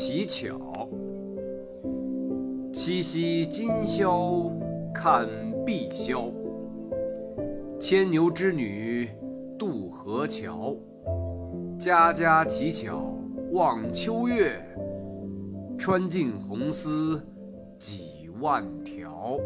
乞巧。七夕今宵看碧霄。牵牛织女渡河桥。家家乞巧望秋月。穿尽红丝几万条。